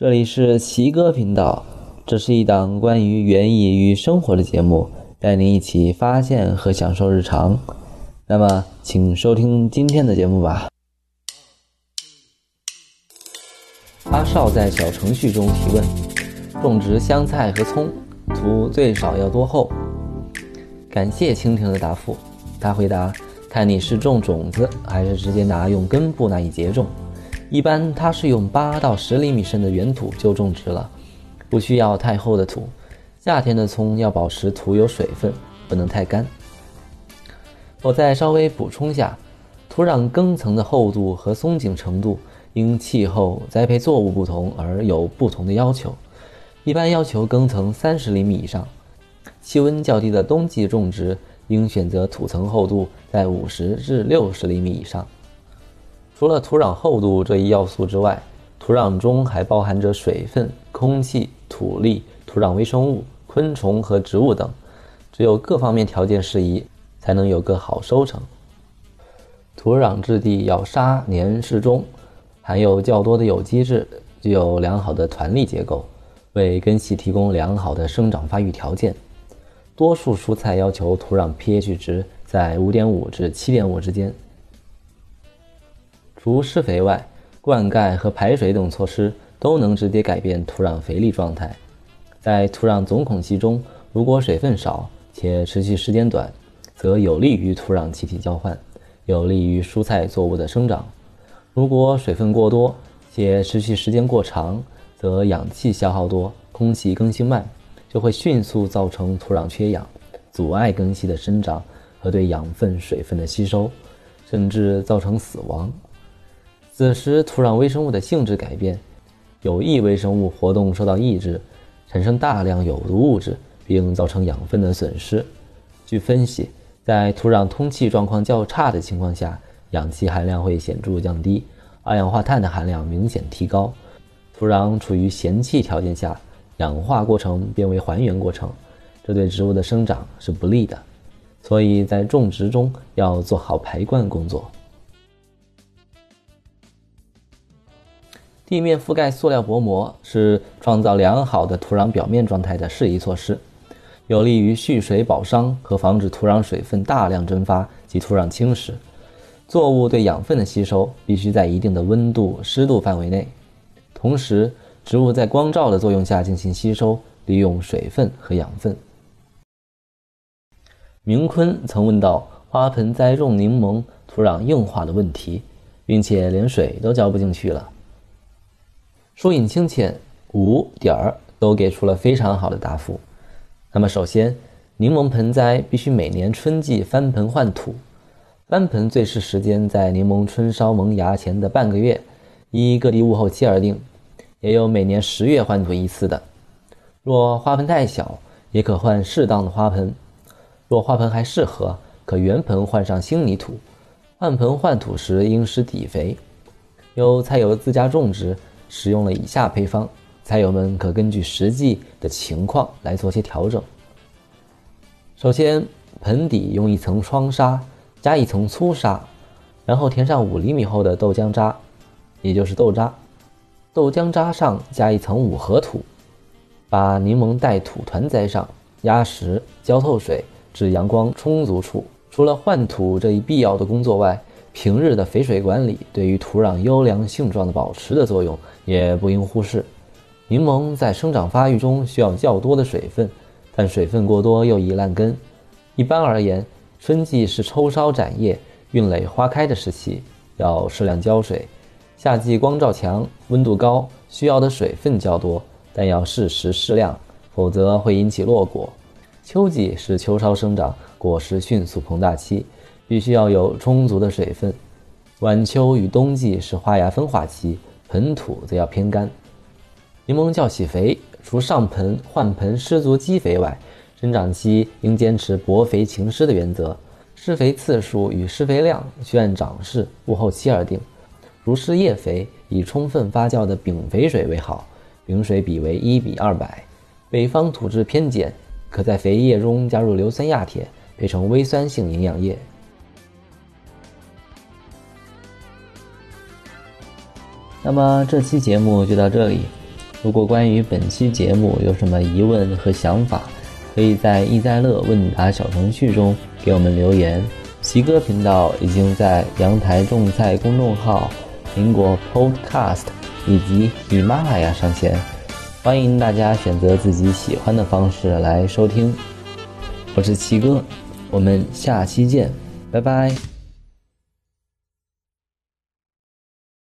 这里是奇哥频道，这是一档关于园艺与生活的节目，带您一起发现和享受日常。那么，请收听今天的节目吧。阿少在小程序中提问：种植香菜和葱，土最少要多厚？感谢蜻蜓的答复。他回答：看你是种种子，还是直接拿用根部那一节种。一般它是用八到十厘米深的原土就种植了，不需要太厚的土。夏天的葱要保持土有水分，不能太干。我再稍微补充下，土壤根层的厚度和松紧程度因气候、栽培作物不同而有不同的要求。一般要求根层三十厘米以上，气温较低的冬季种植应选择土层厚度在五十至六十厘米以上。除了土壤厚度这一要素之外，土壤中还包含着水分、空气、土粒、土壤微生物、昆虫和植物等。只有各方面条件适宜，才能有个好收成。土壤质地要沙黏适中，含有较多的有机质，具有良好的团粒结构，为根系提供良好的生长发育条件。多数蔬菜要求土壤 pH 值在5.5至7.5之间。除施肥外，灌溉和排水等措施都能直接改变土壤肥力状态。在土壤总孔隙中，如果水分少且持续时间短，则有利于土壤气体交换，有利于蔬菜作物的生长；如果水分过多且持续时间过长，则氧气消耗多，空气更新慢，就会迅速造成土壤缺氧，阻碍根系的生长和对养分、水分的吸收，甚至造成死亡。此时，土壤微生物的性质改变，有益微生物活动受到抑制，产生大量有毒物质，并造成养分的损失。据分析，在土壤通气状况较差的情况下，氧气含量会显著降低，二氧化碳的含量明显提高。土壤处于咸气条件下，氧化过程变为还原过程，这对植物的生长是不利的。所以在种植中要做好排灌工作。地面覆盖塑料薄膜是创造良好的土壤表面状态的适宜措施，有利于蓄水保墒和防止土壤水分大量蒸发及土壤侵蚀。作物对养分的吸收必须在一定的温度、湿度范围内，同时植物在光照的作用下进行吸收，利用水分和养分。明坤曾问到花盆栽种柠檬土壤硬化的问题，并且连水都浇不进去了。疏影清浅，五点儿都给出了非常好的答复。那么，首先，柠檬盆栽必须每年春季翻盆换土，翻盆最适时间在柠檬春梢萌芽前的半个月，依各地物候期而定。也有每年十月换土一次的。若花盆太小，也可换适当的花盆。若花盆还适合，可原盆换上新泥土。换盆换土时应施底肥。有菜友自家种植。使用了以下配方，菜友们可根据实际的情况来做些调整。首先，盆底用一层双沙加一层粗沙，然后填上五厘米厚的豆浆渣，也就是豆渣。豆浆渣上加一层五合土，把柠檬带土团栽上，压实，浇透水，至阳光充足处。除了换土这一必要的工作外，平日的肥水管理对于土壤优良性状的保持的作用也不应忽视。柠檬在生长发育中需要较多的水分，但水分过多又易烂根。一般而言，春季是抽梢展叶、孕蕾花开的时期，要适量浇水；夏季光照强、温度高，需要的水分较多，但要适时适量，否则会引起落果。秋季是秋梢生长、果实迅速膨大期。必须要有充足的水分。晚秋与冬季是花芽分化期，盆土则要偏干。柠檬较起肥，除上盆换盆施足基肥外，生长期应坚持薄肥勤施的原则。施肥次数与施肥量需按长势、物候期而定。如施叶肥，以充分发酵的丙肥水为好，丙水比为一比二百。北方土质偏碱，可在肥液中加入硫酸亚铁，配成微酸性营养液。那么这期节目就到这里，如果关于本期节目有什么疑问和想法，可以在易在乐问答小程序中给我们留言。奇哥频道已经在阳台种菜公众号、苹果 Podcast 以及喜马拉雅上线，欢迎大家选择自己喜欢的方式来收听。我是奇哥，我们下期见，拜拜。